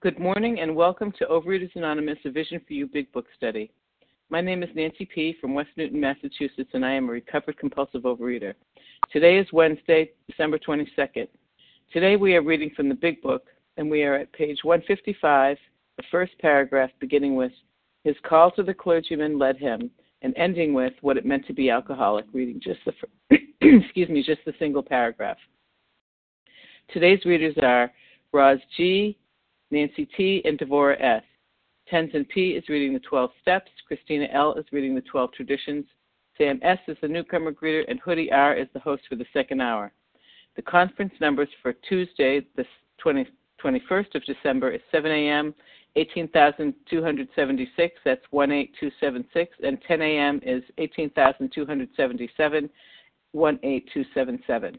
Good morning and welcome to Overeaters Anonymous, a Vision for You Big Book Study. My name is Nancy P. from West Newton, Massachusetts, and I am a recovered compulsive overeater. Today is Wednesday, December 22nd. Today we are reading from the Big Book, and we are at page 155, the first paragraph beginning with His call to the clergyman led him, and ending with what it meant to be alcoholic, reading just the excuse me, just the single paragraph. Today's readers are Roz G., Nancy T., and Devora S. Tenzin P. is reading the 12 Steps. Christina L. is reading the 12 Traditions. Sam S. is the newcomer greeter, and Hoodie R. is the host for the second hour. The conference numbers for Tuesday, the 20, 21st of December, is 7 a.m., 18,276, that's 18276, and 10 a.m. is 18,277, 18277.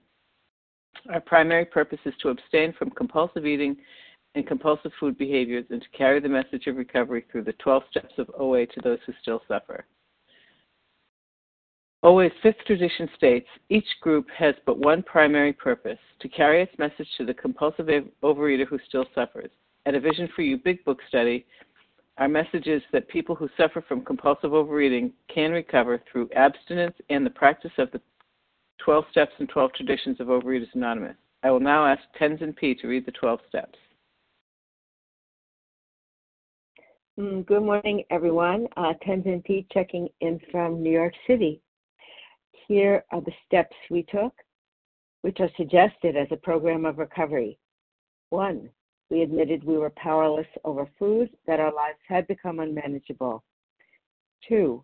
Our primary purpose is to abstain from compulsive eating and compulsive food behaviors and to carry the message of recovery through the 12 steps of OA to those who still suffer. OA's fifth tradition states each group has but one primary purpose to carry its message to the compulsive overeater who still suffers. At a Vision for You Big Book study, our message is that people who suffer from compulsive overeating can recover through abstinence and the practice of the 12 Steps and 12 Traditions of Overeaters Anonymous. I will now ask Tenzin P. to read the 12 steps. Mm, good morning, everyone. Uh, Tenzin P. checking in from New York City. Here are the steps we took, which are suggested as a program of recovery. One, we admitted we were powerless over food, that our lives had become unmanageable. Two,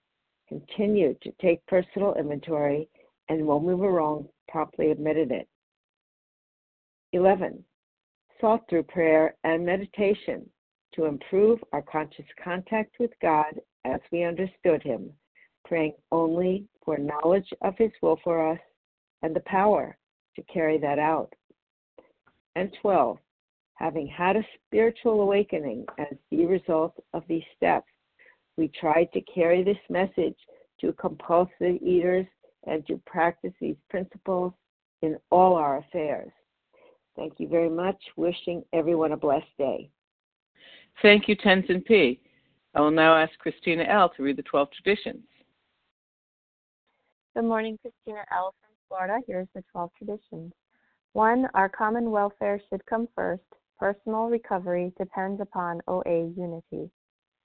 continued to take personal inventory, and when we were wrong, promptly admitted it. 11. Sought through prayer and meditation to improve our conscious contact with God as we understood Him, praying only for knowledge of His will for us and the power to carry that out. And 12. Having had a spiritual awakening as the result of these steps, we try to carry this message to compulsive eaters and to practice these principles in all our affairs. Thank you very much. Wishing everyone a blessed day. Thank you, Tenzin P. I will now ask Christina L. to read the 12 traditions. Good morning, Christina L. from Florida. Here's the 12 traditions. One, our common welfare should come first. Personal recovery depends upon OA unity.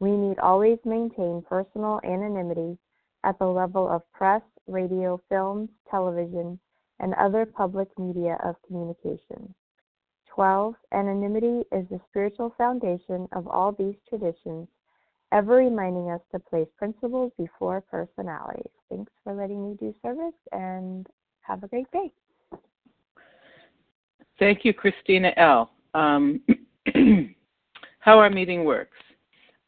We need always maintain personal anonymity at the level of press, radio, films, television, and other public media of communication. 12. Anonymity is the spiritual foundation of all these traditions, ever reminding us to place principles before personalities. Thanks for letting me do service and have a great day. Thank you, Christina L. Um, how our meeting works.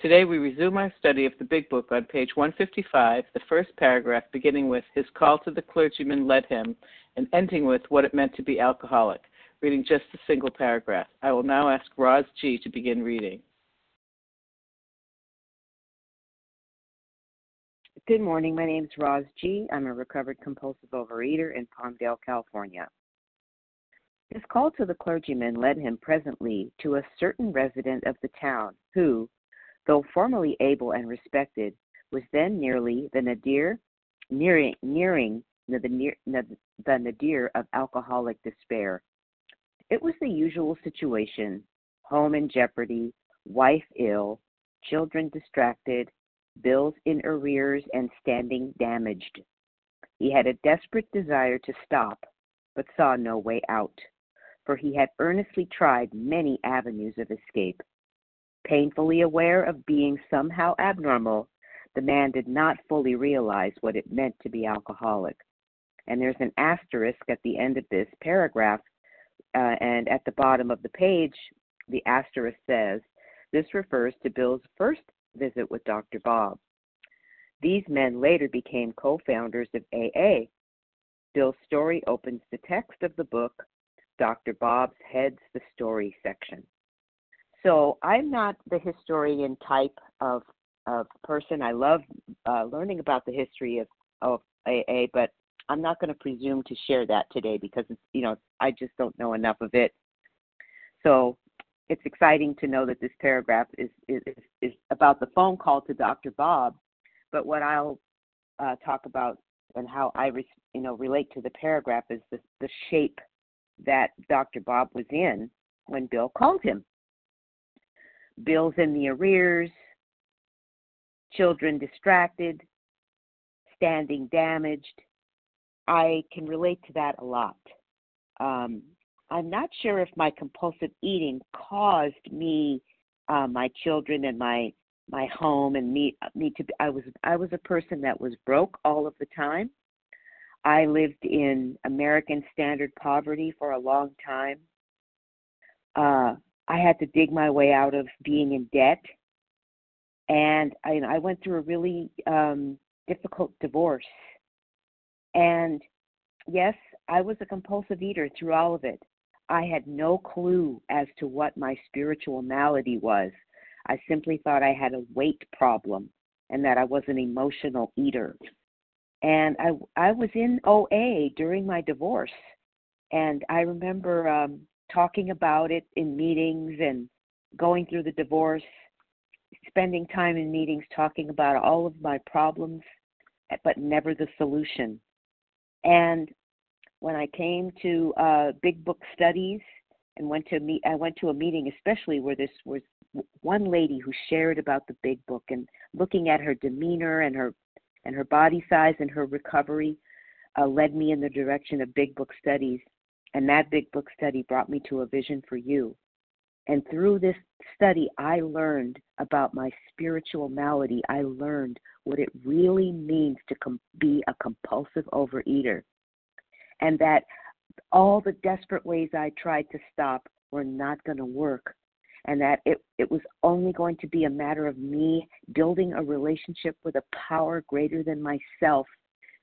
Today we resume our study of the Big Book on page 155, the first paragraph beginning with His call to the clergyman led him, and ending with what it meant to be alcoholic, reading just a single paragraph. I will now ask Roz G. to begin reading. Good morning. My name is Roz G. I'm a recovered compulsive overeater in Palmdale, California. His call to the clergyman led him presently to a certain resident of the town who, though formerly able and respected, was then nearly the nadir, nearing, nearing the, the, the nadir of alcoholic despair. It was the usual situation home in jeopardy, wife ill, children distracted, bills in arrears, and standing damaged. He had a desperate desire to stop, but saw no way out, for he had earnestly tried many avenues of escape. Painfully aware of being somehow abnormal, the man did not fully realize what it meant to be alcoholic. And there's an asterisk at the end of this paragraph, uh, and at the bottom of the page, the asterisk says, This refers to Bill's first visit with Dr. Bob. These men later became co founders of AA. Bill's story opens the text of the book. Dr. Bob's heads the story section. So I'm not the historian type of of person. I love uh, learning about the history of, of AA, but I'm not going to presume to share that today because you know I just don't know enough of it. So it's exciting to know that this paragraph is is, is about the phone call to Dr. Bob, but what I'll uh, talk about and how I re, you know relate to the paragraph is the the shape that Dr. Bob was in when Bill called him bills in the arrears, children distracted, standing damaged. I can relate to that a lot. Um, I'm not sure if my compulsive eating caused me, uh, my children, and my my home and me me to. I was I was a person that was broke all of the time. I lived in American standard poverty for a long time. Uh, I had to dig my way out of being in debt. And I, I went through a really um, difficult divorce. And yes, I was a compulsive eater through all of it. I had no clue as to what my spiritual malady was. I simply thought I had a weight problem and that I was an emotional eater. And I I was in OA during my divorce, and I remember um, talking about it in meetings and going through the divorce, spending time in meetings talking about all of my problems, but never the solution. And when I came to uh, Big Book Studies and went to meet, I went to a meeting, especially where this was one lady who shared about the Big Book and looking at her demeanor and her and her body size and her recovery uh, led me in the direction of Big Book Studies. And that Big Book study brought me to a vision for you. And through this study, I learned about my spiritual malady. I learned what it really means to com- be a compulsive overeater. And that all the desperate ways I tried to stop were not going to work. And that it, it was only going to be a matter of me building a relationship with a power greater than myself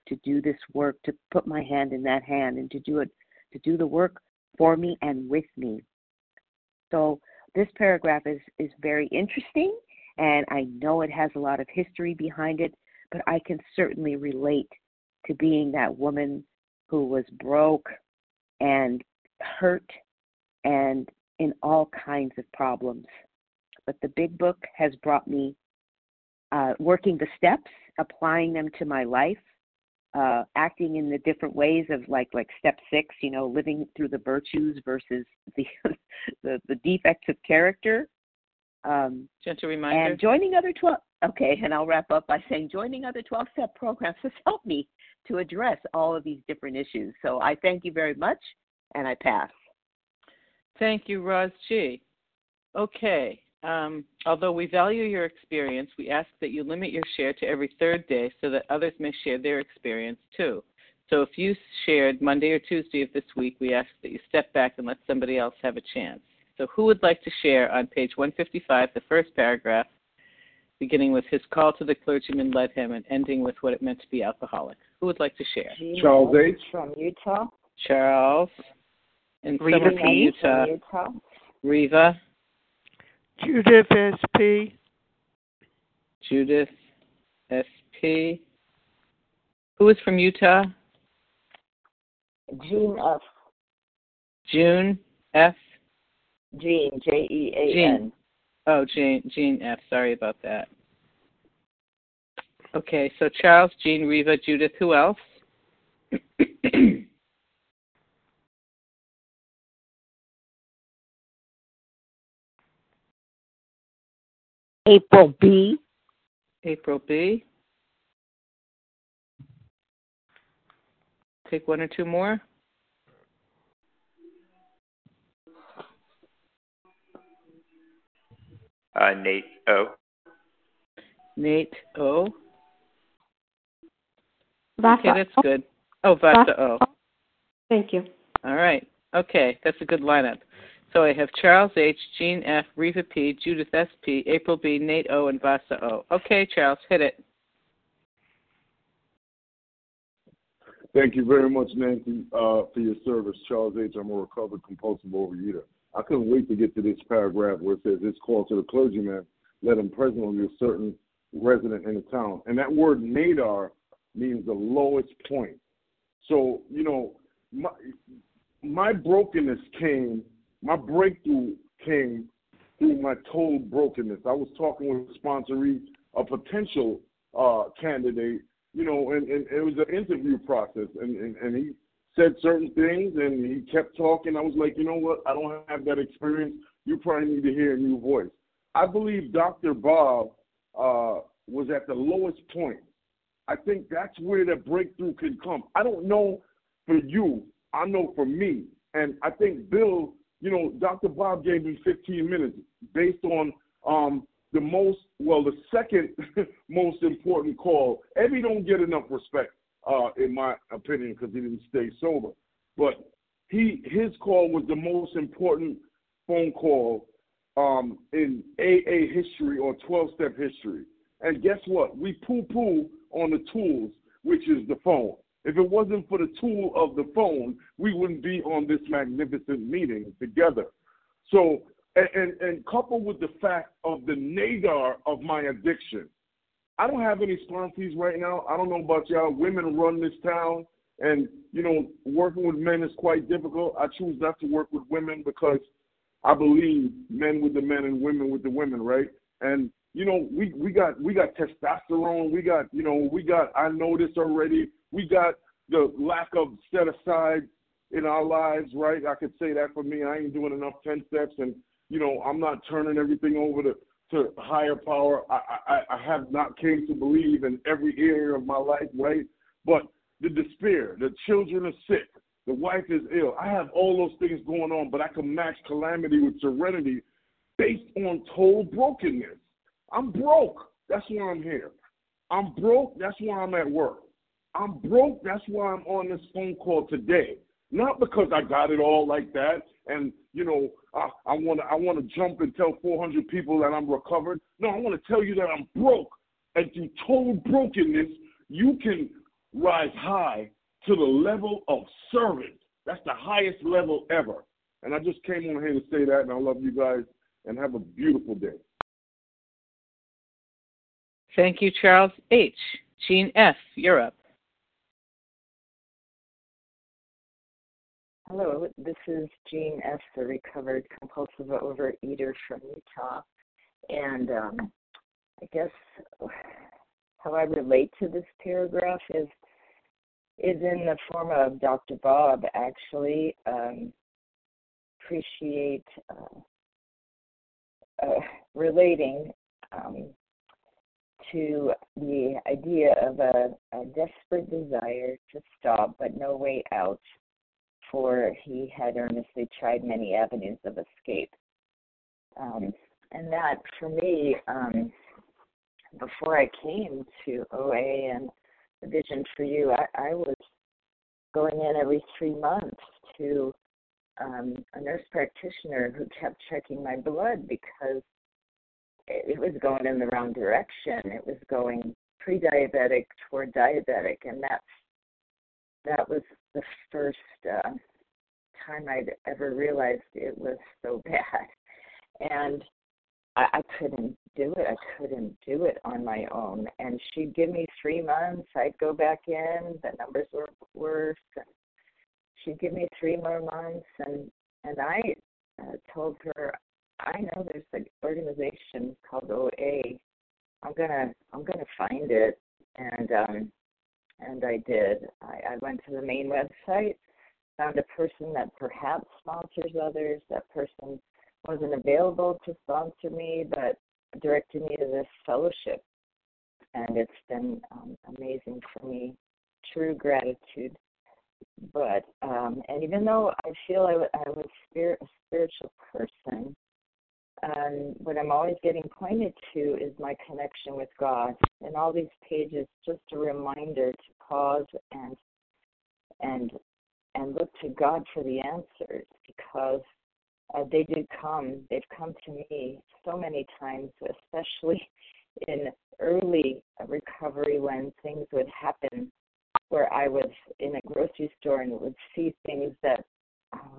to do this work, to put my hand in that hand and to do it, to do the work for me and with me. So this paragraph is, is very interesting, and I know it has a lot of history behind it, but I can certainly relate to being that woman who was broke and hurt and in all kinds of problems. But the big book has brought me uh, working the steps, applying them to my life, uh, acting in the different ways of like like step six, you know, living through the virtues versus the the, the defects of character. Um, Gentle reminder. And joining other twelve. Okay, and I'll wrap up by saying joining other twelve step programs has helped me to address all of these different issues. So I thank you very much, and I pass. Thank you, Roz G. Okay, um, although we value your experience, we ask that you limit your share to every third day so that others may share their experience too. So if you shared Monday or Tuesday of this week, we ask that you step back and let somebody else have a chance. So who would like to share on page 155, the first paragraph, beginning with his call to the clergyman led him and ending with what it meant to be alcoholic? Who would like to share? Charles H. from Utah. Charles. And Reva someone from Utah. From Utah. Reva. Judith S.P. Judith S.P. Who is from Utah? June F. June F. Jean J E A N. Oh, Jean Jean F. Sorry about that. Okay, so Charles, Jean, Reva, Judith. Who else? April B. April B. Take one or two more. Uh, Nate O. Nate O. Vasa. Okay, that's good. Oh, Vasa O. Thank you. All right. Okay, that's a good lineup. So I have Charles H, Jean F, Reva P, Judith S P, April B, Nate O, and Vasa O. Okay, Charles, hit it. Thank you very much, Nancy, uh, for your service. Charles H. I'm a recovered compulsive overeater. I couldn't wait to get to this paragraph where it says this call to the clergyman let him presently a certain resident in the town. And that word nadir means the lowest point. So, you know, my my brokenness came my breakthrough came through my total brokenness. I was talking with a sponsoree, a potential uh, candidate, you know, and, and it was an interview process, and, and, and he said certain things, and he kept talking. I was like, you know what? I don't have that experience. You probably need to hear a new voice. I believe Dr. Bob uh, was at the lowest point. I think that's where the breakthrough can come. I don't know for you. I know for me. And I think Bill you know, Dr. Bob gave me 15 minutes based on um, the most, well, the second most important call. Ebby don't get enough respect, uh, in my opinion, because he didn't stay sober. But he, his call was the most important phone call um, in AA history or 12-step history. And guess what? We poo-poo on the tools, which is the phone. If it wasn't for the tool of the phone, we wouldn't be on this magnificent meeting together. So, and, and, and coupled with the fact of the nadir of my addiction, I don't have any sponsees right now. I don't know about y'all. Women run this town, and you know, working with men is quite difficult. I choose not to work with women because I believe men with the men and women with the women, right? And you know, we we got we got testosterone, we got you know, we got I know this already, we got the lack of set aside in our lives, right? I could say that for me. I ain't doing enough ten steps, and you know, I'm not turning everything over to to higher power. I I, I have not came to believe in every area of my life, right? But the despair, the children are sick, the wife is ill. I have all those things going on, but I can match calamity with serenity based on total brokenness. I'm broke. That's why I'm here. I'm broke. That's why I'm at work. I'm broke. That's why I'm on this phone call today. Not because I got it all like that, and you know I, want to I want to jump and tell 400 people that I'm recovered. No, I want to tell you that I'm broke, and through total brokenness, you can rise high to the level of servant. That's the highest level ever. And I just came on here to say that, and I love you guys, and have a beautiful day. Thank you, Charles H. Jean F., you're Hello, this is Jean S., a recovered compulsive overeater from Utah. And um, I guess how I relate to this paragraph is is in the form of Dr. Bob, actually. Um, appreciate uh, uh, relating um, to the idea of a, a desperate desire to stop, but no way out, for he had earnestly tried many avenues of escape. Um, and that, for me, um, before I came to OA and the Vision for You, I, I was going in every three months to um, a nurse practitioner who kept checking my blood because it was going in the wrong direction. It was going pre-diabetic toward diabetic, and that's that was the first uh, time I'd ever realized it was so bad. And I, I couldn't do it. I couldn't do it on my own. And she'd give me three months. I'd go back in. The numbers were worse. And she'd give me three more months, and and I uh, told her, I know there's an organization called OA. I'm gonna I'm gonna find it, and um, and I did. I, I went to the main website, found a person that perhaps sponsors others. That person wasn't available to sponsor me, but directed me to this fellowship. And it's been um, amazing for me. True gratitude. But, um, and even though I feel I, I was spirit, a spiritual person, um, what I'm always getting pointed to is my connection with God. And all these pages, just a reminder to pause and and and look to God for the answers because uh, they did come. They've come to me so many times, especially in early recovery when things would happen where I was in a grocery store and would see things that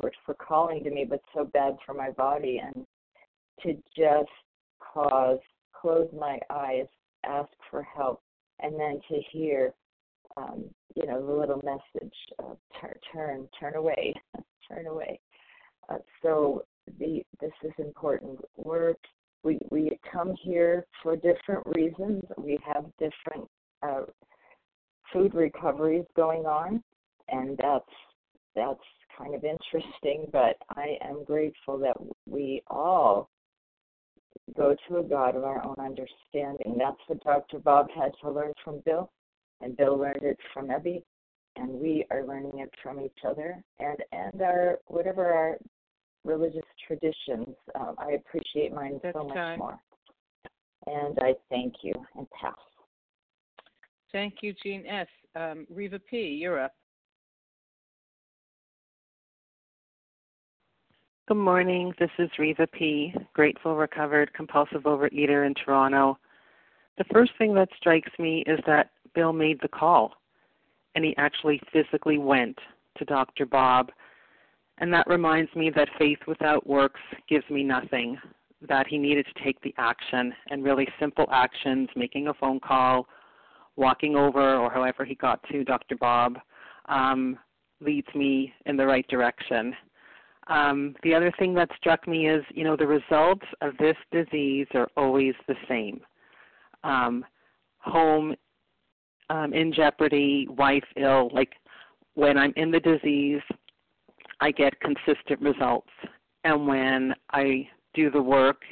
were for calling to me but so bad for my body and to just pause, close my eyes, ask for help, and then to hear, um, you know, the little message of turn, turn, turn away, turn away. Uh, so the this is important. We're we we come here for different reasons. We have different uh, food recoveries going on, and that's that's kind of interesting. But I am grateful that we all go to a God of our own understanding. That's what Dr. Bob had to learn from Bill, and Bill learned it from Ebby, and we are learning it from each other, and and our whatever our religious traditions. Um, I appreciate mine That's so much time. more. And I thank you and pass. Thank you, Jean S. Um, Reva P., you're up. Good morning. This is Reva P., grateful, recovered, compulsive overeater in Toronto. The first thing that strikes me is that Bill made the call and he actually physically went to Dr. Bob. And that reminds me that faith without works gives me nothing, that he needed to take the action and really simple actions, making a phone call, walking over, or however he got to Dr. Bob, um, leads me in the right direction. Um, the other thing that struck me is, you know, the results of this disease are always the same. Um, home um, in jeopardy, wife ill. Like when I'm in the disease, I get consistent results. And when I do the work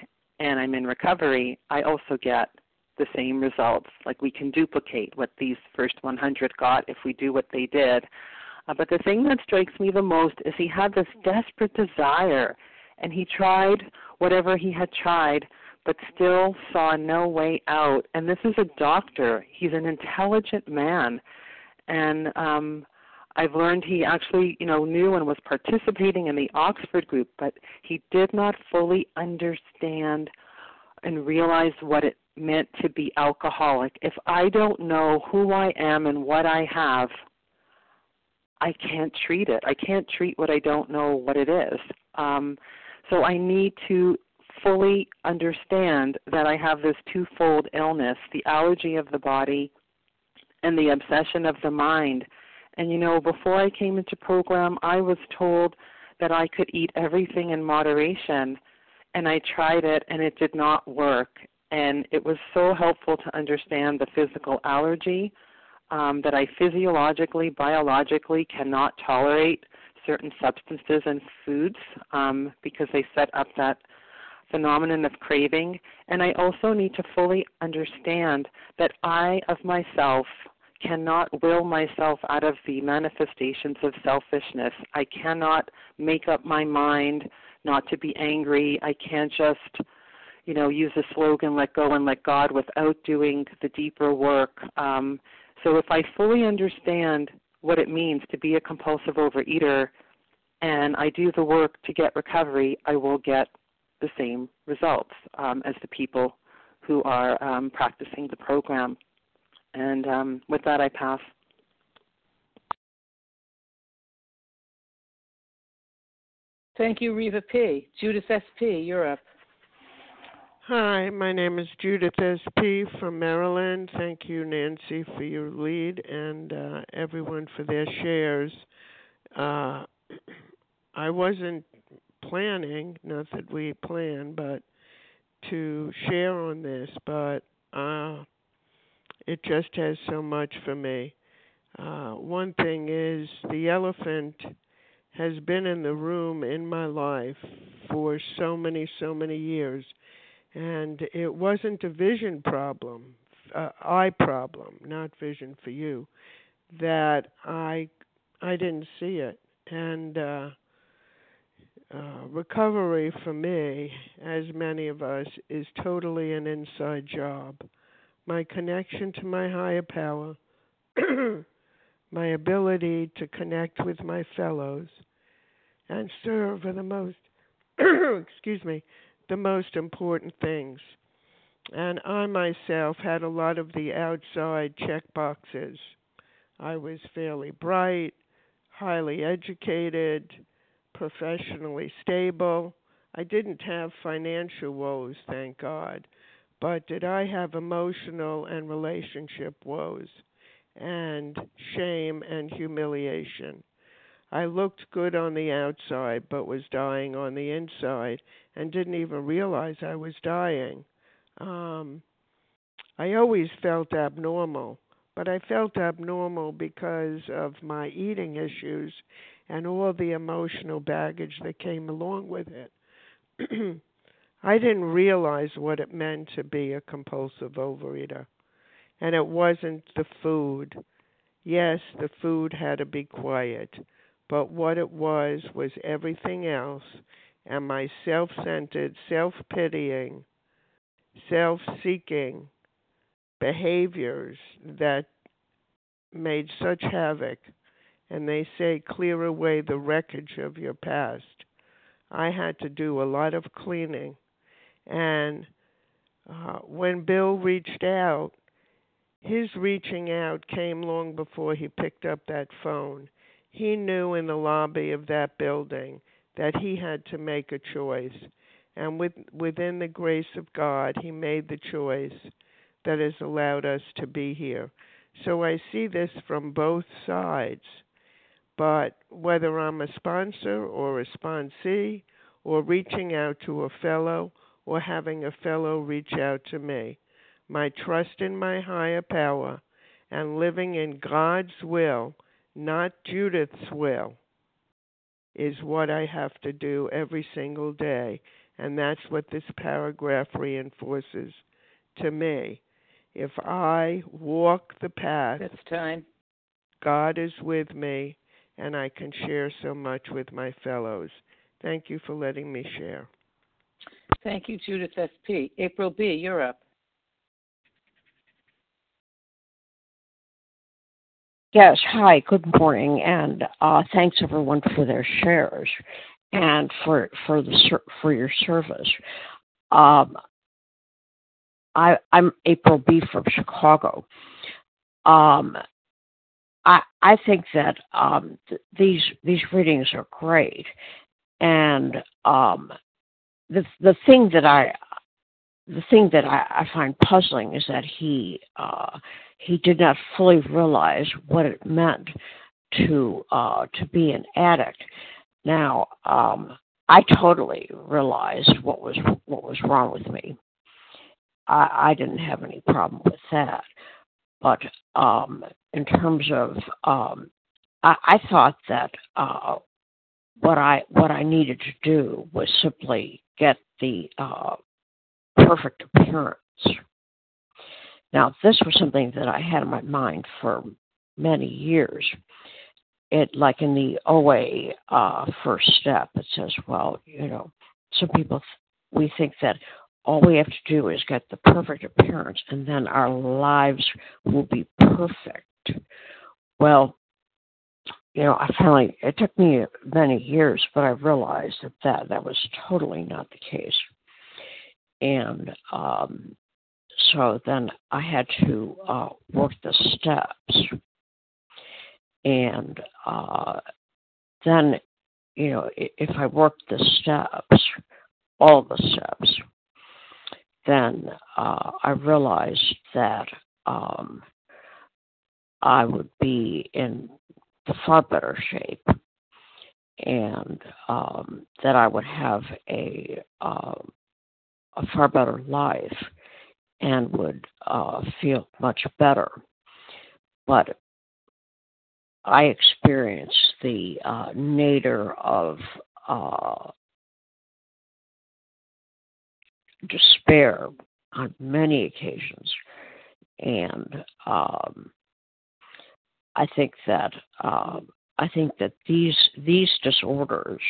and I'm in recovery, I also get the same results. Like we can duplicate what these first 100 got if we do what they did. Uh, but the thing that strikes me the most is he had this desperate desire and he tried whatever he had tried but still saw no way out. And this is a doctor. He's an intelligent man. And um I've learned he actually, you know, knew and was participating in the Oxford group, but he did not fully understand and realize what it meant to be alcoholic. If I don't know who I am and what I have, I can't treat it. I can't treat what I don't know what it is. Um, so I need to fully understand that I have this twofold illness the allergy of the body and the obsession of the mind. And you know, before I came into program, I was told that I could eat everything in moderation. And I tried it and it did not work. And it was so helpful to understand the physical allergy um, that I physiologically, biologically cannot tolerate certain substances and foods um, because they set up that phenomenon of craving. And I also need to fully understand that I, of myself, cannot will myself out of the manifestations of selfishness. I cannot make up my mind not to be angry. I can't just, you know, use the slogan "Let go and let God" without doing the deeper work. Um, so if I fully understand what it means to be a compulsive overeater, and I do the work to get recovery, I will get the same results um, as the people who are um, practicing the program. And um, with that, I pass. Thank you, Reva P. Judith S.P., you're up. Hi, my name is Judith S.P. from Maryland. Thank you, Nancy, for your lead and uh, everyone for their shares. Uh, I wasn't planning, not that we plan, but to share on this, but uh, it just has so much for me. Uh, one thing is the elephant has been in the room in my life for so many, so many years, and it wasn't a vision problem, uh, eye problem, not vision for you, that I I didn't see it, and uh, uh, recovery for me, as many of us, is totally an inside job. My connection to my higher power, my ability to connect with my fellows, and serve are the most, excuse me, the most important things. And I myself had a lot of the outside check boxes. I was fairly bright, highly educated, professionally stable. I didn't have financial woes, thank God, but did I have emotional and relationship woes and shame and humiliation? I looked good on the outside, but was dying on the inside and didn't even realize I was dying. Um, I always felt abnormal, but I felt abnormal because of my eating issues and all the emotional baggage that came along with it. I didn't realize what it meant to be a compulsive overeater. And it wasn't the food. Yes, the food had to be quiet, but what it was was everything else and my self centered, self pitying, self seeking behaviors that made such havoc and they say clear away the wreckage of your past. I had to do a lot of cleaning. And uh, when Bill reached out, his reaching out came long before he picked up that phone. He knew in the lobby of that building that he had to make a choice. And with, within the grace of God, he made the choice that has allowed us to be here. So I see this from both sides but whether I'm a sponsor or a sponsee, or reaching out to a fellow, or having a fellow reach out to me, my trust in my higher power and living in God's will, not Judith's will, is what I have to do every single day. And that's what this paragraph reinforces to me. If I walk the path, it's time. God is with me, and I can share so much with my fellows. Thank you for letting me share. Thank you, Judith SP. April B., you're up. Yes, hi, good morning, and uh, thanks everyone for their shares and for for the for your service. Um, I'm April B from Chicago. Um, I I think that um, th- these these readings are great, and the the thing that I the thing that I, I find puzzling is that he uh, he did not fully realize what it meant to uh, to be an addict. Now, um, I totally realized what was what was wrong with me. I, I didn't have any problem with that, but um, in terms of, um, I, I thought that uh, what I what I needed to do was simply get the uh, perfect appearance now, this was something that I had in my mind for many years. It, like in the OA uh, first step, it says, well, you know, some people, we think that all we have to do is get the perfect appearance and then our lives will be perfect. Well, you know, I finally, it took me many years, but I realized that that, that was totally not the case. And um, so then I had to uh, work the steps. And uh, then, you know, if I worked the steps, all the steps, then uh, I realized that um, I would be in far better shape and um, that I would have a, uh, a far better life and would uh, feel much better. But I experienced the uh, nadir of uh, despair on many occasions, and um, I think that uh, I think that these these disorders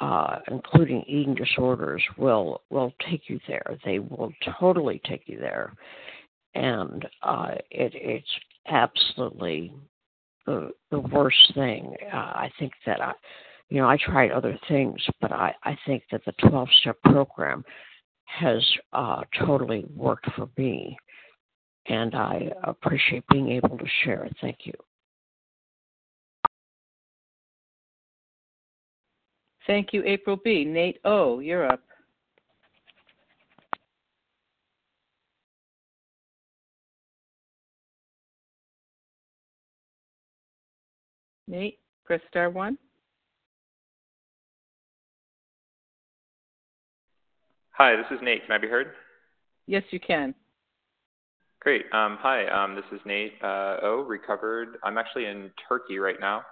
uh, including eating disorders, will will take you there. They will totally take you there, and uh, it, it's absolutely the the worst thing. Uh, I think that I, you know, I tried other things, but I I think that the twelve step program has uh, totally worked for me, and I appreciate being able to share it. Thank you. Thank you, April B. Nate O., you're up. Nate, press star one. Hi, this is Nate. Can I be heard? Yes, you can. Great. Um, hi, um, this is Nate uh, O, recovered. I'm actually in Turkey right now,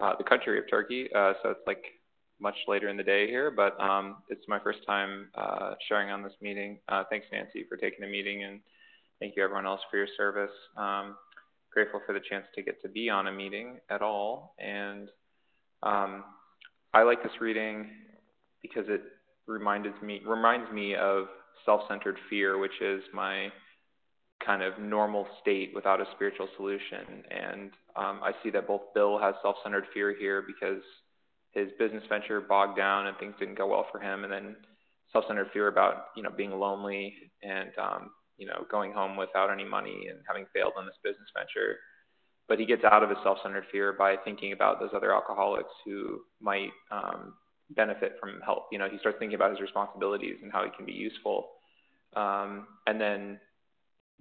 uh, the country of Turkey. Uh, so it's like much later in the day here, but um, it's my first time uh, sharing on this meeting. Uh, thanks, Nancy, for taking the meeting, and thank you, everyone else, for your service. Um, grateful for the chance to get to be on a meeting at all, and um, I like this reading because it reminded me reminds me of self-centered fear, which is my kind of normal state without a spiritual solution. And um, I see that both Bill has self-centered fear here because his business venture bogged down and things didn't go well for him, and then self-centered fear about you know being lonely and um, you know going home without any money and having failed in this business venture. But he gets out of his self-centered fear by thinking about those other alcoholics who might um, benefit from help. You know, he starts thinking about his responsibilities and how he can be useful, um, and then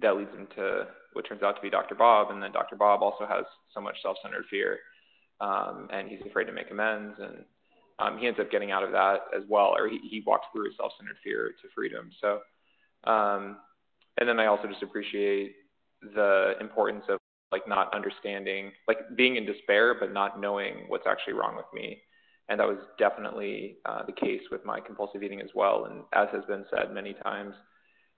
that leads him to what turns out to be Dr. Bob, and then Dr. Bob also has so much self-centered fear um, and he's afraid to make amends, and um, he ends up getting out of that as well, or he, he walks through his self-centered fear to freedom. So, um, and then I also just appreciate the importance of like not understanding, like being in despair, but not knowing what's actually wrong with me. And that was definitely uh, the case with my compulsive eating as well. And as has been said many times,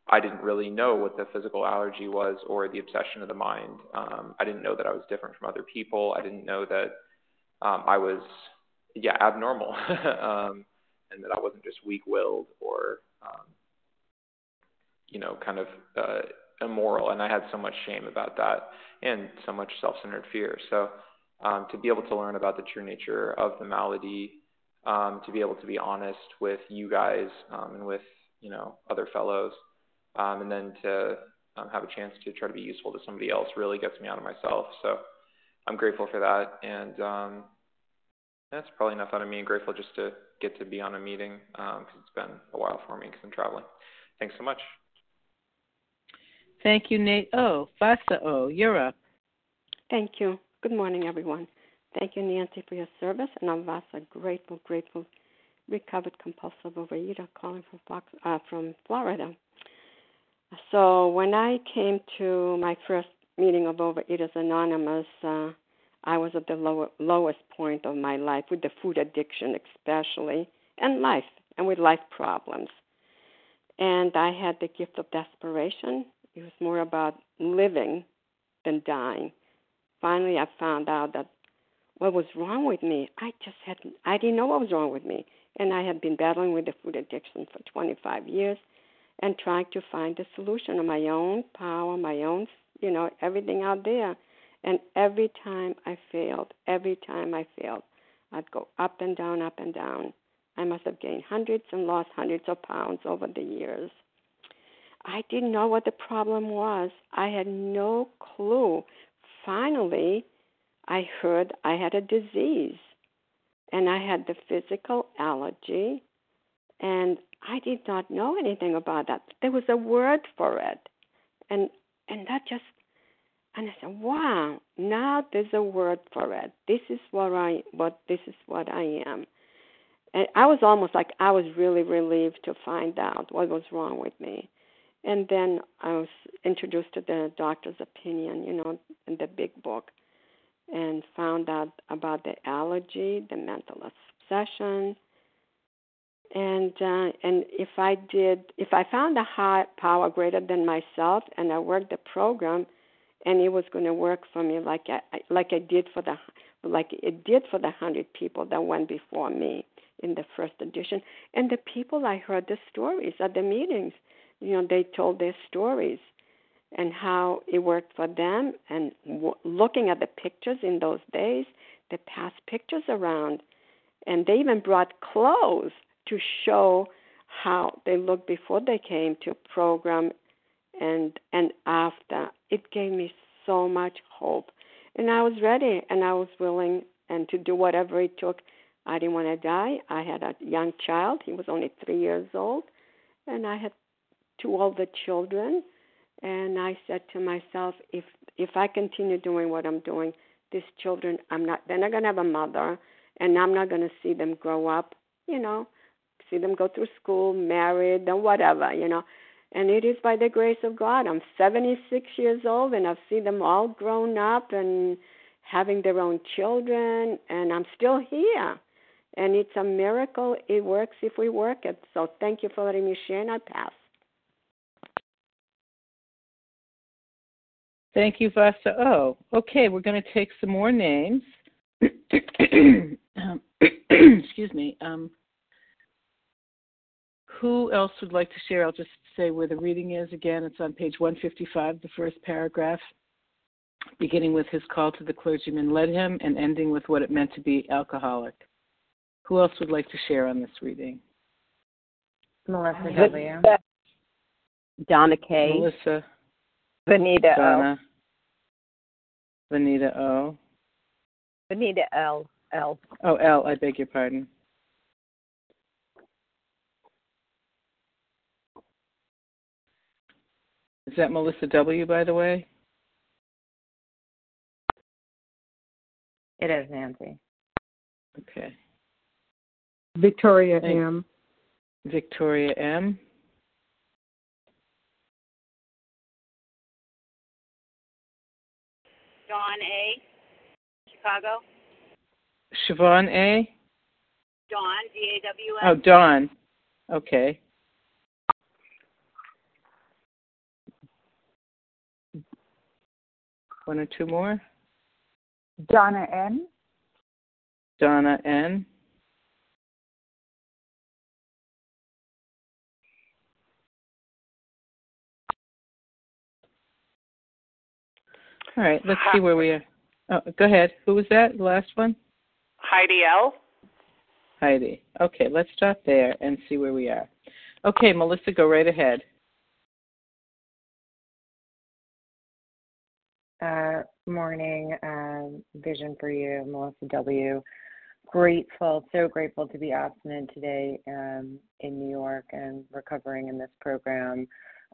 I didn't really know what the physical allergy was or the obsession of the mind. Um, I didn't know that I was different from other people. I didn't know that um, I was, yeah, abnormal, um, and that I wasn't just weak-willed or, um, you know, kind of uh, immoral. And I had so much shame about that and so much self-centered fear. So um, to be able to learn about the true nature of the malady, um, to be able to be honest with you guys um, and with you know other fellows um, and then to um, have a chance to try to be useful to somebody else really gets me out of myself. So I'm grateful for that, and um, that's probably enough out of me. I'm grateful just to get to be on a meeting because um, it's been a while for me because I'm traveling. Thanks so much. Thank you, Nate. Oh, Vasa Oh, you're up. Thank you. Good morning, everyone. Thank you, Nancy, for your service. And I'm Vasa, grateful, grateful, recovered compulsive overeater calling from, Fox, uh, from Florida. So when I came to my first meeting of Overeaters Anonymous, uh, I was at the lower, lowest point of my life with the food addiction, especially, and life, and with life problems. And I had the gift of desperation. It was more about living than dying. Finally, I found out that what was wrong with me, I just had, I didn't know what was wrong with me. And I had been battling with the food addiction for 25 years and trying to find a solution on my own power, my own, you know, everything out there. And every time I failed, every time I failed, I'd go up and down, up and down. I must have gained hundreds and lost hundreds of pounds over the years. I didn't know what the problem was. I had no clue. Finally, I heard I had a disease and I had the physical allergy and I did not know anything about that. There was a word for it, and and that just and I said, wow, now there's a word for it. This is what I what this is what I am. And I was almost like I was really relieved to find out what was wrong with me. And then I was introduced to the doctor's opinion, you know, in the big book, and found out about the allergy, the mental obsession, and uh, and if I did, if I found a high power greater than myself, and I worked the program, and it was going to work for me like I like I did for the like it did for the hundred people that went before me in the first edition, and the people I heard the stories at the meetings, you know, they told their stories and how it worked for them, and w- looking at the pictures in those days, they passed pictures around, and they even brought clothes to show how they looked before they came to program and and after. It gave me so much hope. And i was ready and i was willing and to do whatever it took. I didn't want to die. I had a young child. He was only three years old. And i had two older children. And i said to myself if if i continue doing what i'm doing these children i'm not they're not going to have a mother. And i'm not going to see them grow up you know see them go through school, married, and whatever, you know. And it is by the grace of God. I'm 76 years old, and I've seen them all grown up and having their own children, and I'm still here. And it's a miracle. It works if we work it. So thank you for letting me share, and I pass. Thank you, Vasa. Oh, okay. We're going to take some more names. um, excuse me. Um, who else would like to share? I'll just say where the reading is again. It's on page 155, the first paragraph, beginning with his call to the clergyman led him and ending with what it meant to be alcoholic. Who else would like to share on this reading? Melissa W. Uh, Donna K. Melissa. Vanita Donna. O. Vanita O. Vanita L. L. Oh, L. I beg your pardon. Is that Melissa W., by the way? It is Nancy. Okay. Victoria Thank- M. Victoria M. Dawn A. Chicago. Siobhan A. Dawn D A W Oh, N. Dawn. Okay. One or two more. Donna N. Donna N. All right, let's see where we are. Oh, go ahead. Who was that? The last one? Heidi L. Heidi. Okay, let's stop there and see where we are. Okay, Melissa, go right ahead. Morning, um, vision for you, Melissa W. Grateful, so grateful to be abstinent today um, in New York and recovering in this program.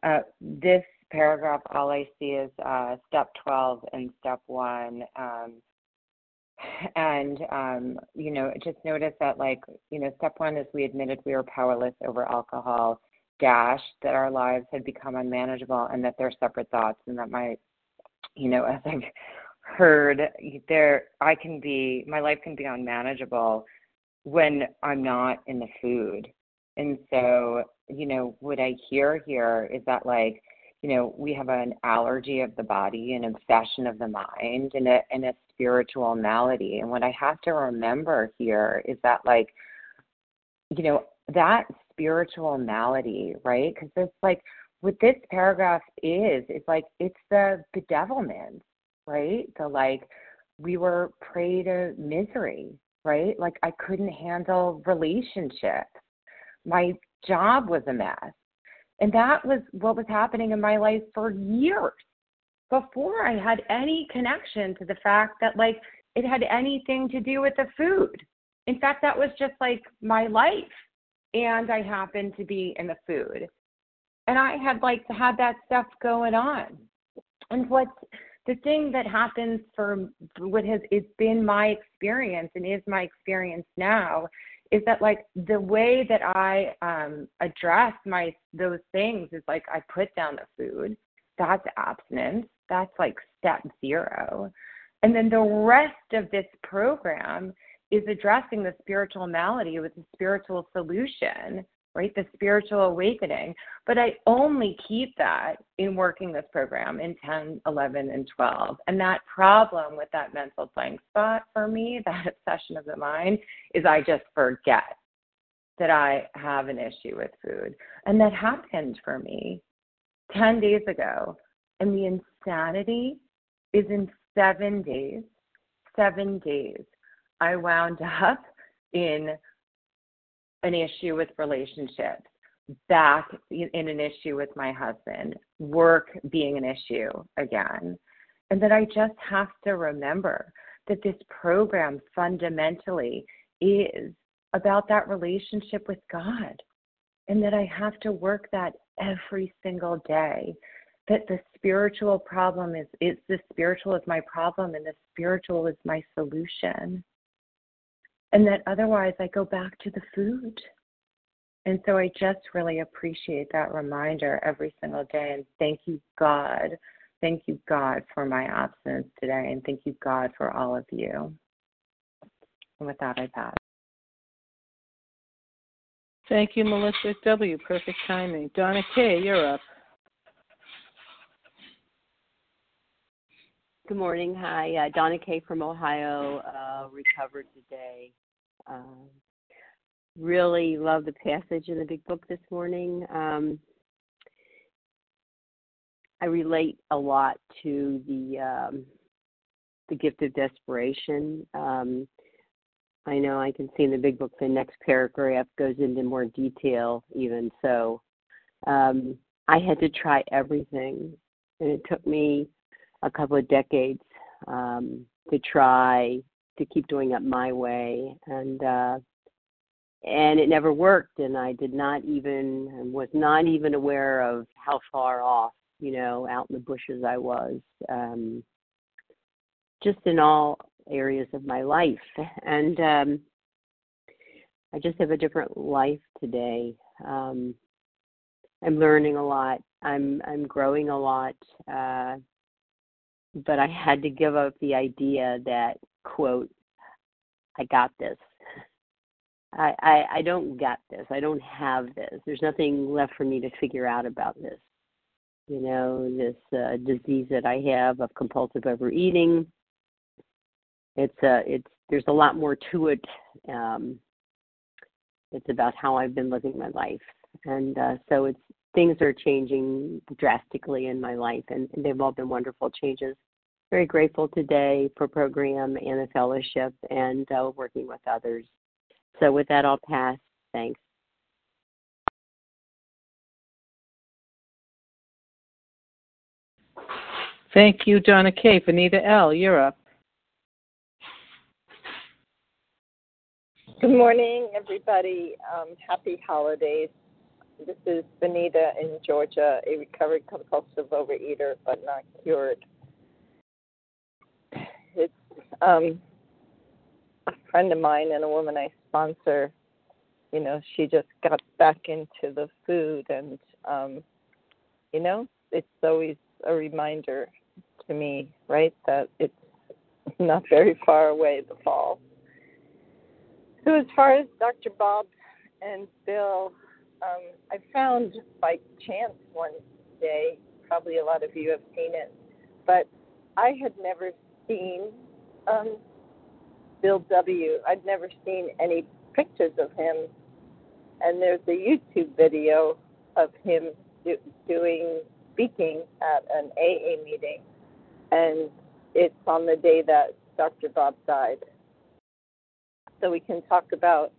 Uh, this paragraph, all I see is uh, step 12 and step 1. Um, and, um, you know, just notice that, like, you know, step 1 is we admitted we were powerless over alcohol, dash, that our lives had become unmanageable and that they're separate thoughts and that my you know, as I've heard, there I can be my life can be unmanageable when I'm not in the food. And so, you know, what I hear here is that like, you know, we have an allergy of the body, an obsession of the mind, and a and a spiritual malady. And what I have to remember here is that like, you know, that spiritual malady, right? Because it's like what this paragraph is, it's like it's the bedevilment, right? The like we were prey to misery, right? Like I couldn't handle relationships. My job was a mess. And that was what was happening in my life for years before I had any connection to the fact that like it had anything to do with the food. In fact, that was just like my life. And I happened to be in the food and I had like had that stuff going on. And what the thing that happens for what has it's been my experience and is my experience now is that like the way that I um address my those things is like I put down the food. That's abstinence. That's like step zero. And then the rest of this program is addressing the spiritual malady with a spiritual solution right? The spiritual awakening. But I only keep that in working this program in 10, 11, and 12. And that problem with that mental blank spot for me, that obsession of the mind, is I just forget that I have an issue with food. And that happened for me 10 days ago. And the insanity is in seven days, seven days, I wound up in an issue with relationships, back in an issue with my husband, work being an issue again. And that I just have to remember that this program fundamentally is about that relationship with God. And that I have to work that every single day. That the spiritual problem is, is the spiritual is my problem and the spiritual is my solution and that otherwise I go back to the food. And so I just really appreciate that reminder every single day. And thank you, God. Thank you, God, for my absence today. And thank you, God, for all of you. And with that, I pass. Thank you, Melissa W. Perfect timing. Donna K., you're up. Good morning. Hi, uh, Donna Kay from Ohio, uh, recovered today. Um, really love the passage in the big book this morning. Um, I relate a lot to the um, the gift of desperation. Um, I know I can see in the big book the next paragraph goes into more detail, even so. Um, I had to try everything, and it took me a couple of decades um, to try to keep doing it my way, and uh, and it never worked. And I did not even was not even aware of how far off, you know, out in the bushes I was. Um, just in all areas of my life. And um, I just have a different life today. Um, I'm learning a lot. I'm I'm growing a lot. Uh, but I had to give up the idea that quote, I got this. I, I I don't got this. I don't have this. There's nothing left for me to figure out about this. You know, this uh, disease that I have of compulsive overeating. It's a uh, it's there's a lot more to it. Um, it's about how I've been living my life, and uh, so it's things are changing drastically in my life, and, and they've all been wonderful changes. Very grateful today for program and the fellowship and uh, working with others. So with that, I'll pass. Thanks. Thank you, Donna K. Vanita L., you're up. Good morning, everybody. Um, happy holidays. This is Benita in Georgia, a recovered compulsive overeater, but not cured. Um, a friend of mine and a woman I sponsor. You know, she just got back into the food, and um, you know, it's always a reminder to me, right, that it's not very far away, the fall. So, as far as Dr. Bob and Bill, um, I found by chance one day, probably a lot of you have seen it, but I had never seen um, Bill W. I'd never seen any pictures of him, and there's a YouTube video of him do, doing speaking at an AA meeting, and it's on the day that Dr. Bob died. So we can talk about.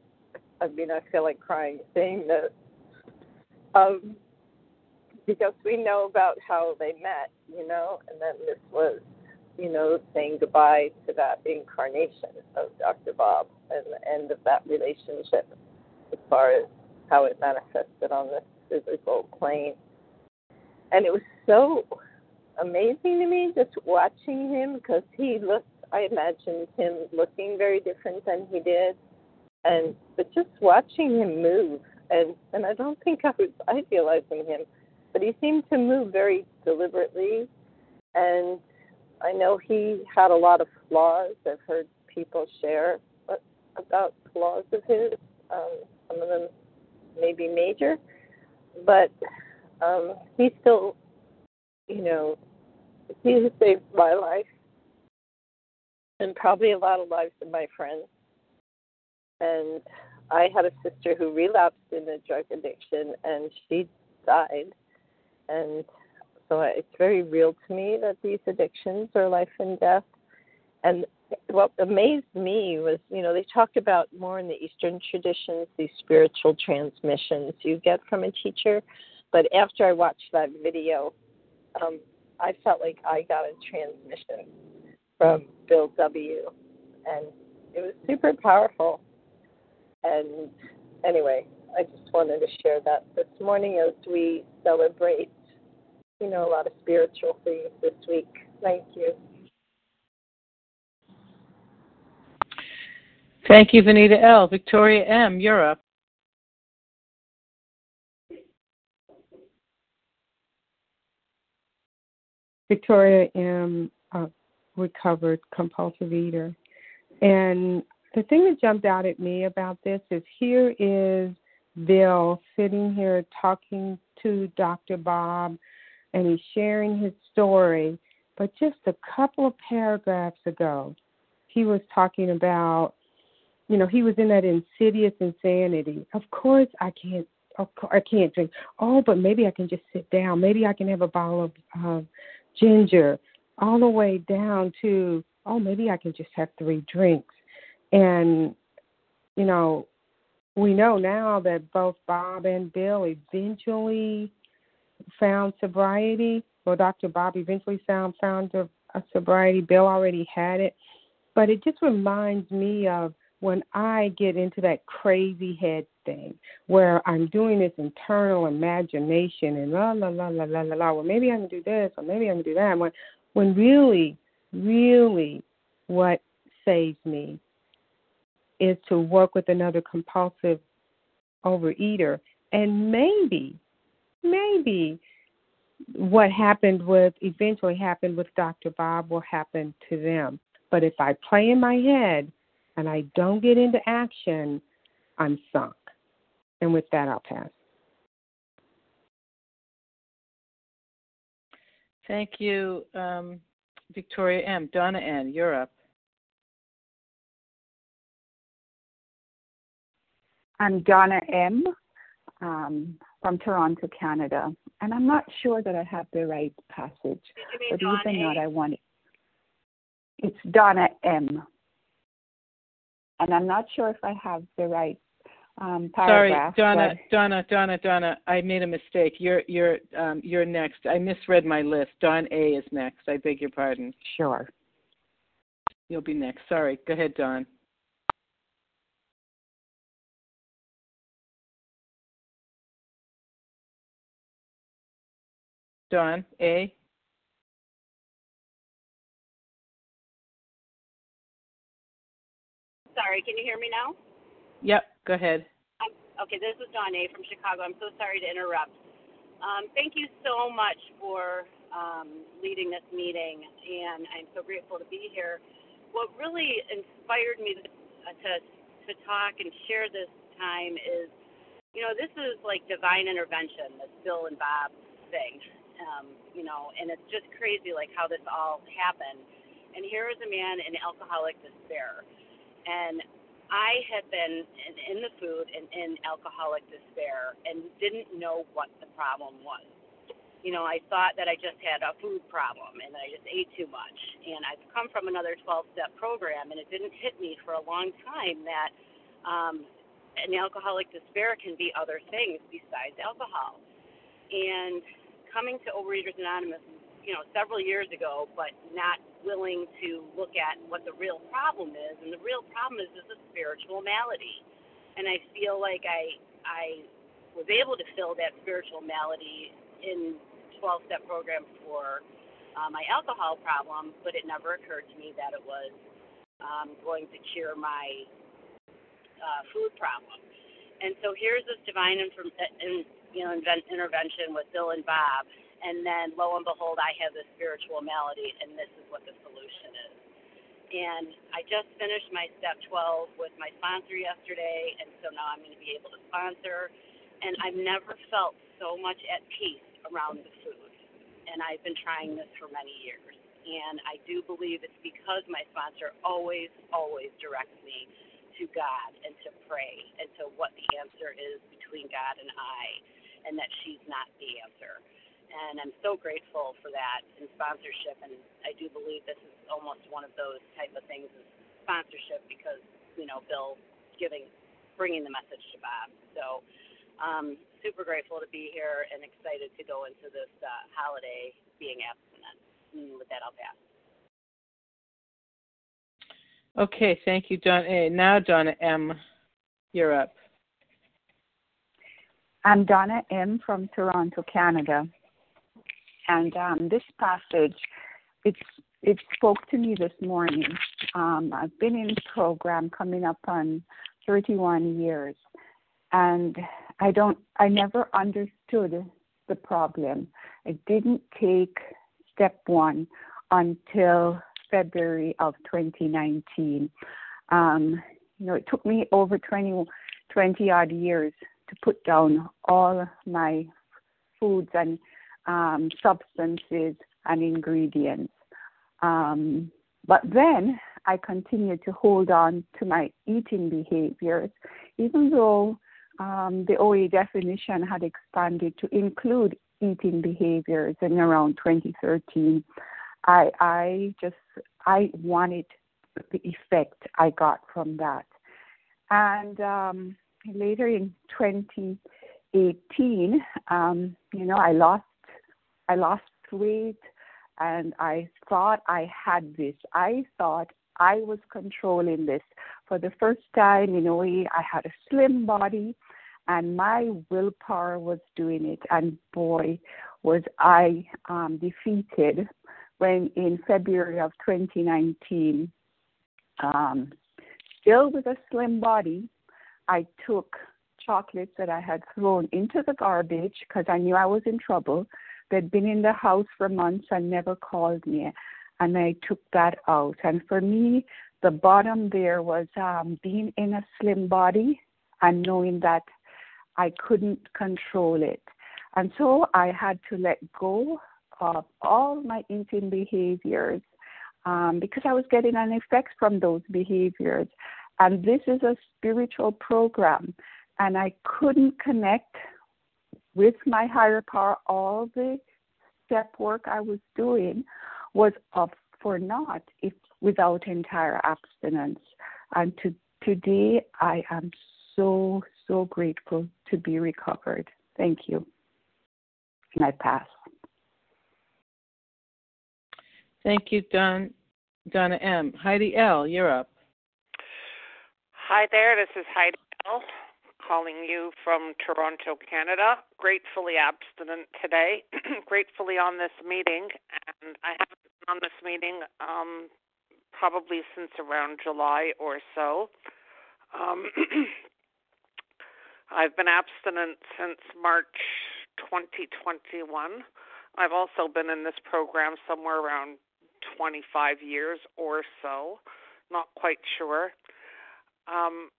I mean, I feel like crying saying this um, because we know about how they met, you know, and then this was, you know, saying goodbye to that incarnation of Dr. Bob and the end of that relationship as far as how it manifested on this physical plane. And it was so amazing to me just watching him because he looked, I imagined him looking very different than he did. And but just watching him move and and I don't think I was idealizing him, but he seemed to move very deliberately, and I know he had a lot of flaws. I've heard people share about flaws of his. Um, some of them may be major, but um, he still, you know, he saved my life and probably a lot of lives of my friends. And I had a sister who relapsed in a drug addiction and she died. And so it's very real to me that these addictions are life and death. And what amazed me was, you know, they talked about more in the Eastern traditions, these spiritual transmissions you get from a teacher. But after I watched that video, um, I felt like I got a transmission from Bill W. And it was super powerful. And anyway, I just wanted to share that this morning as we celebrate, you know, a lot of spiritual things this week. Thank you. Thank you, Vanita L. Victoria M., Europe. Victoria M., a recovered compulsive eater. And the thing that jumped out at me about this is here is Bill sitting here talking to Dr. Bob and he's sharing his story. But just a couple of paragraphs ago, he was talking about, you know, he was in that insidious insanity. Of course, I can't. I can't drink. Oh, but maybe I can just sit down. Maybe I can have a bottle of uh, ginger. All the way down to, oh, maybe I can just have three drinks. And, you know, we know now that both Bob and Bill eventually found sobriety. Well, Dr. Bob eventually found found a, a sobriety. Bill already had it, but it just reminds me of when I get into that crazy head thing where I'm doing this internal imagination and la la la la la la la. Well, maybe I can do this, or maybe I can do that. When when really, really, what saves me is to work with another compulsive overeater and maybe maybe what happened with eventually happened with Dr. Bob will happen to them. But if I play in my head and I don't get into action, I'm sunk. And with that, I'll pass. Thank you, um, Victoria M. Donna N., you're up. I'm Donna M. Um, from Toronto, Canada, and I'm not sure that I have the right passage, but Dawn even A? not, I want it. It's Donna M. And I'm not sure if I have the right um, Sorry, paragraph. Donna, Donna, Donna, Donna. I made a mistake. You're you're um, you're next. I misread my list. Dawn A is next. I beg your pardon. Sure. You'll be next. Sorry. Go ahead, Dawn. Dawn A. Sorry, can you hear me now? Yep. Go ahead. Um, okay, this is Dawn A. from Chicago. I'm so sorry to interrupt. Um, thank you so much for um, leading this meeting, and I'm so grateful to be here. What really inspired me to, uh, to to talk and share this time is, you know, this is like divine intervention, this Bill and Bob thing, um, you know, and it's just crazy like how this all happened. And here is a man in alcoholic despair, and I had been in, in the food and in alcoholic despair and didn't know what the problem was. You know, I thought that I just had a food problem and I just ate too much. And I've come from another 12 step program and it didn't hit me for a long time that um, an alcoholic despair can be other things besides alcohol. And coming to Overeaters Anonymous, you know, several years ago, but not willing to look at what the real problem is. And the real problem is is a spiritual malady. And I feel like I I was able to fill that spiritual malady in 12 step program for uh, my alcohol problem, but it never occurred to me that it was um, going to cure my uh, food problem. And so here's this divine inform- in, you know invent- intervention with Bill and Bob, and then lo and behold, I have this spiritual malady, and this is what the solution is. And I just finished my step 12 with my sponsor yesterday, and so now I'm going to be able to sponsor. And I've never felt so much at peace around the food. And I've been trying this for many years. And I do believe it's because my sponsor always, always directs me to God and to pray and to what the answer is between God and I, and that she's not the answer and I'm so grateful for that and sponsorship. And I do believe this is almost one of those type of things is sponsorship because you know Bill giving, bringing the message to Bob. So um, super grateful to be here and excited to go into this uh, holiday being abstinent. And with that, I'll pass. Okay. Thank you, Dawn. Now, Donna M. You're up. I'm Donna M. from Toronto, Canada. And um, this passage, it's it spoke to me this morning. Um, I've been in program coming up on 31 years, and I don't, I never understood the problem. I didn't take step one until February of 2019. Um, you know, it took me over 20, 20 odd years to put down all my foods and um, substances and ingredients. Um, but then I continued to hold on to my eating behaviors, even though um, the OA definition had expanded to include eating behaviors in around 2013. I, I just I wanted the effect I got from that, and um, later in 2018, um, you know, I lost I lost weight and I thought I had this. I thought I was controlling this. For the first time in way, I had a slim body and my willpower was doing it. And boy, was I um, defeated when in February of 2019, Um, still with a slim body, I took chocolates that I had thrown into the garbage because I knew I was in trouble. They'd been in the house for months and never called me. And I took that out. And for me, the bottom there was um, being in a slim body and knowing that I couldn't control it. And so I had to let go of all my eating behaviors um, because I was getting an effect from those behaviors. And this is a spiritual program, and I couldn't connect with my higher power. All the step work I was doing was up for naught if without entire abstinence. And to, today, I am so so grateful to be recovered. Thank you. And I pass. Thank you, Don, Donna M. Heidi L., you're up. Hi there, this is Heidi L. calling you from Toronto, Canada. Gratefully abstinent today, gratefully on this meeting, and I haven't been on this meeting um, probably since around July or so. Um, I've been abstinent since March 2021. I've also been in this program somewhere around 25 years or so, not quite sure. Um,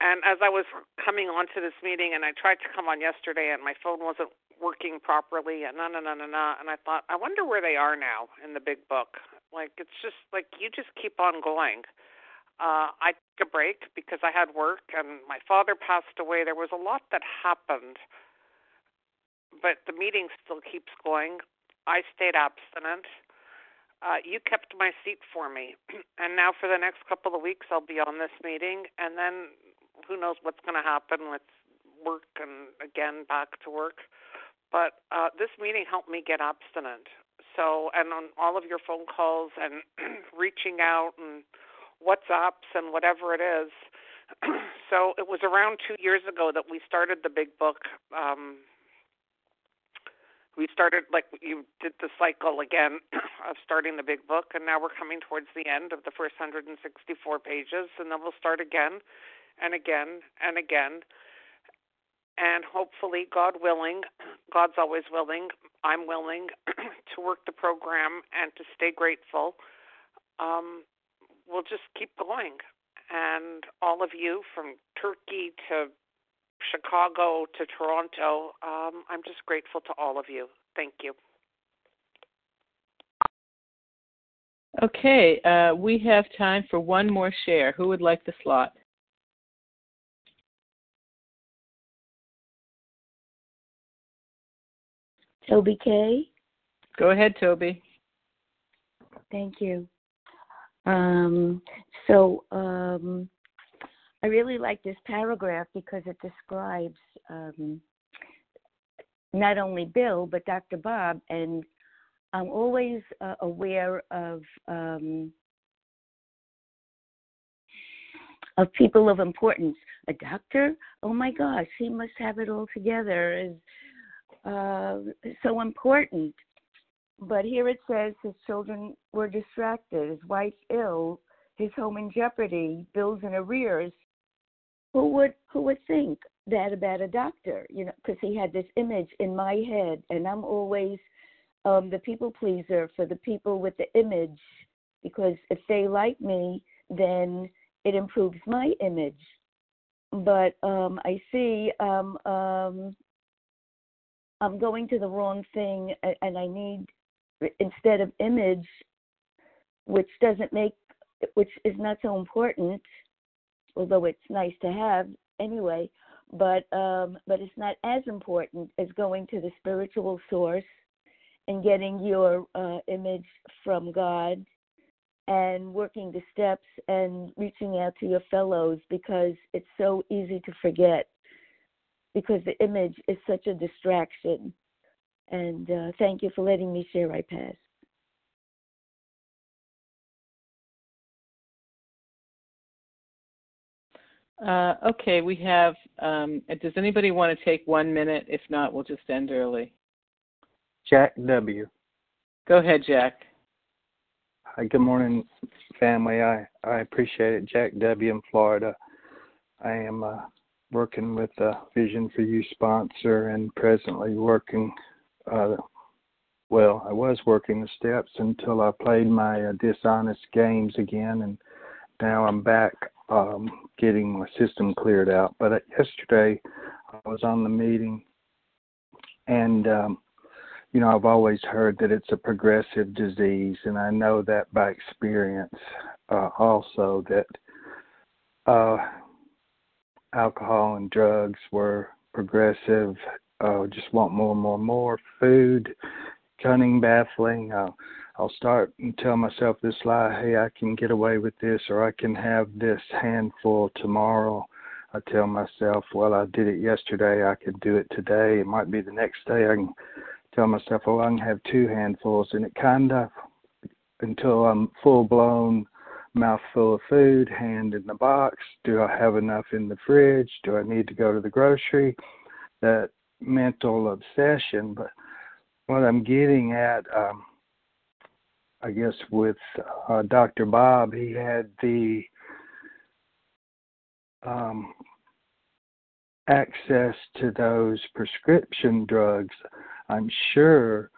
and as I was coming onto this meeting, and I tried to come on yesterday, and my phone wasn't working properly, and na na na na na, and I thought, I wonder where they are now in the big book. Like it's just like you just keep on going. Uh, I took a break because I had work and my father passed away. There was a lot that happened, but the meeting still keeps going. I stayed abstinent. Uh, you kept my seat for me, and now for the next couple of weeks I'll be on this meeting, and then who knows what's going to happen with work and again back to work. But uh, this meeting helped me get abstinent. So, and on all of your phone calls and reaching out and WhatsApps and whatever it is. so it was around two years ago that we started the big book. Um, we started like you did the cycle again of starting the big book, and now we're coming towards the end of the first 164 pages, and then we'll start again and again and again. And hopefully, God willing, God's always willing, I'm willing to work the program and to stay grateful. Um, we'll just keep going. And all of you from Turkey to Chicago to Toronto, um, I'm just grateful to all of you. Thank you. Okay, uh, we have time for one more share. Who would like the slot? Toby K. Go ahead, Toby. Thank you. Um, so um, I really like this paragraph because it describes um, not only Bill but Dr. Bob, and I'm always uh, aware of um, of people of importance. A doctor, oh my gosh, he must have it all together. Is uh, so important. But here it says his children were distracted, his wife ill, his home in jeopardy, bills in arrears. Who would who would think that about a doctor? You know, because he had this image in my head, and I'm always um, the people pleaser for the people with the image, because if they like me, then it improves my image. But um, I see um, um, I'm going to the wrong thing, and I need instead of image, which doesn't make, which is not so important, although it's nice to have anyway. But um, but it's not as important as going to the spiritual source and getting your uh, image from God and working the steps and reaching out to your fellows because it's so easy to forget because the image is such a distraction and uh, thank you for letting me share. I pass. Uh, okay, we have. Um, does anybody want to take one minute? If not, we'll just end early. Jack W. Go ahead, Jack. Hi, good morning, family. I, I appreciate it. Jack W. in Florida. I am uh, working with a Vision for You sponsor and presently working, uh, well, I was working the steps until I played my uh, dishonest games again, and now I'm back um, getting my system cleared out. But uh, yesterday I was on the meeting and um, you know, I've always heard that it's a progressive disease, and I know that by experience uh, also that uh, alcohol and drugs were progressive. Uh, just want more and more and more food, cunning, baffling. Uh, I'll start and tell myself this lie: Hey, I can get away with this, or I can have this handful tomorrow. I tell myself, well, I did it yesterday. I could do it today. It might be the next day. I can tell myself, oh, I can have two handfuls, and it kind of until I'm full blown mouthful of food, hand in the box. Do I have enough in the fridge? Do I need to go to the grocery? That mental obsession. But what I'm getting at, um, I guess, with uh, Dr. Bob, he had the um, access to those prescription drugs I'm sure,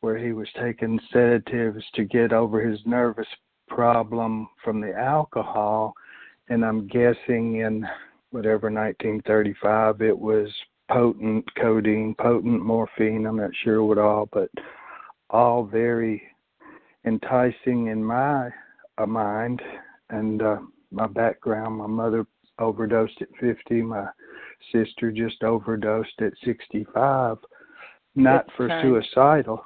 where he was taking sedatives to get over his nervous problem from the alcohol. And I'm guessing in whatever 1935 it was potent codeine, potent morphine, I'm not sure what all, but all very enticing in my uh, mind and uh, my background. My mother overdosed at 50, my sister just overdosed at 65 not for suicidal.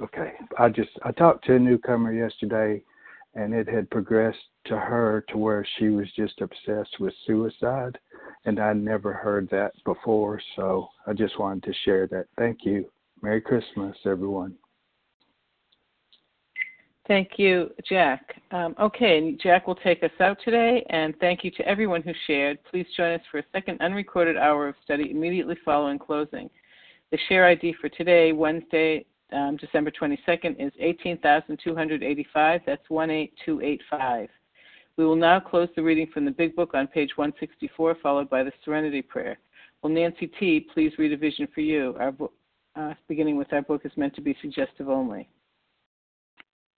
Okay, I just I talked to a newcomer yesterday, and it had progressed to her to where she was just obsessed with suicide, and I never heard that before. So I just wanted to share that. Thank you. Merry Christmas, everyone. Thank you, Jack. Um, okay, Jack will take us out today, and thank you to everyone who shared. Please join us for a second unrecorded hour of study immediately following closing. The share ID for today, Wednesday, um, December 22nd, is 18,285. That's 18285. We will now close the reading from the Big Book on page 164, followed by the Serenity Prayer. Will Nancy T. please read a vision for you? Our uh, beginning with our book is meant to be suggestive only.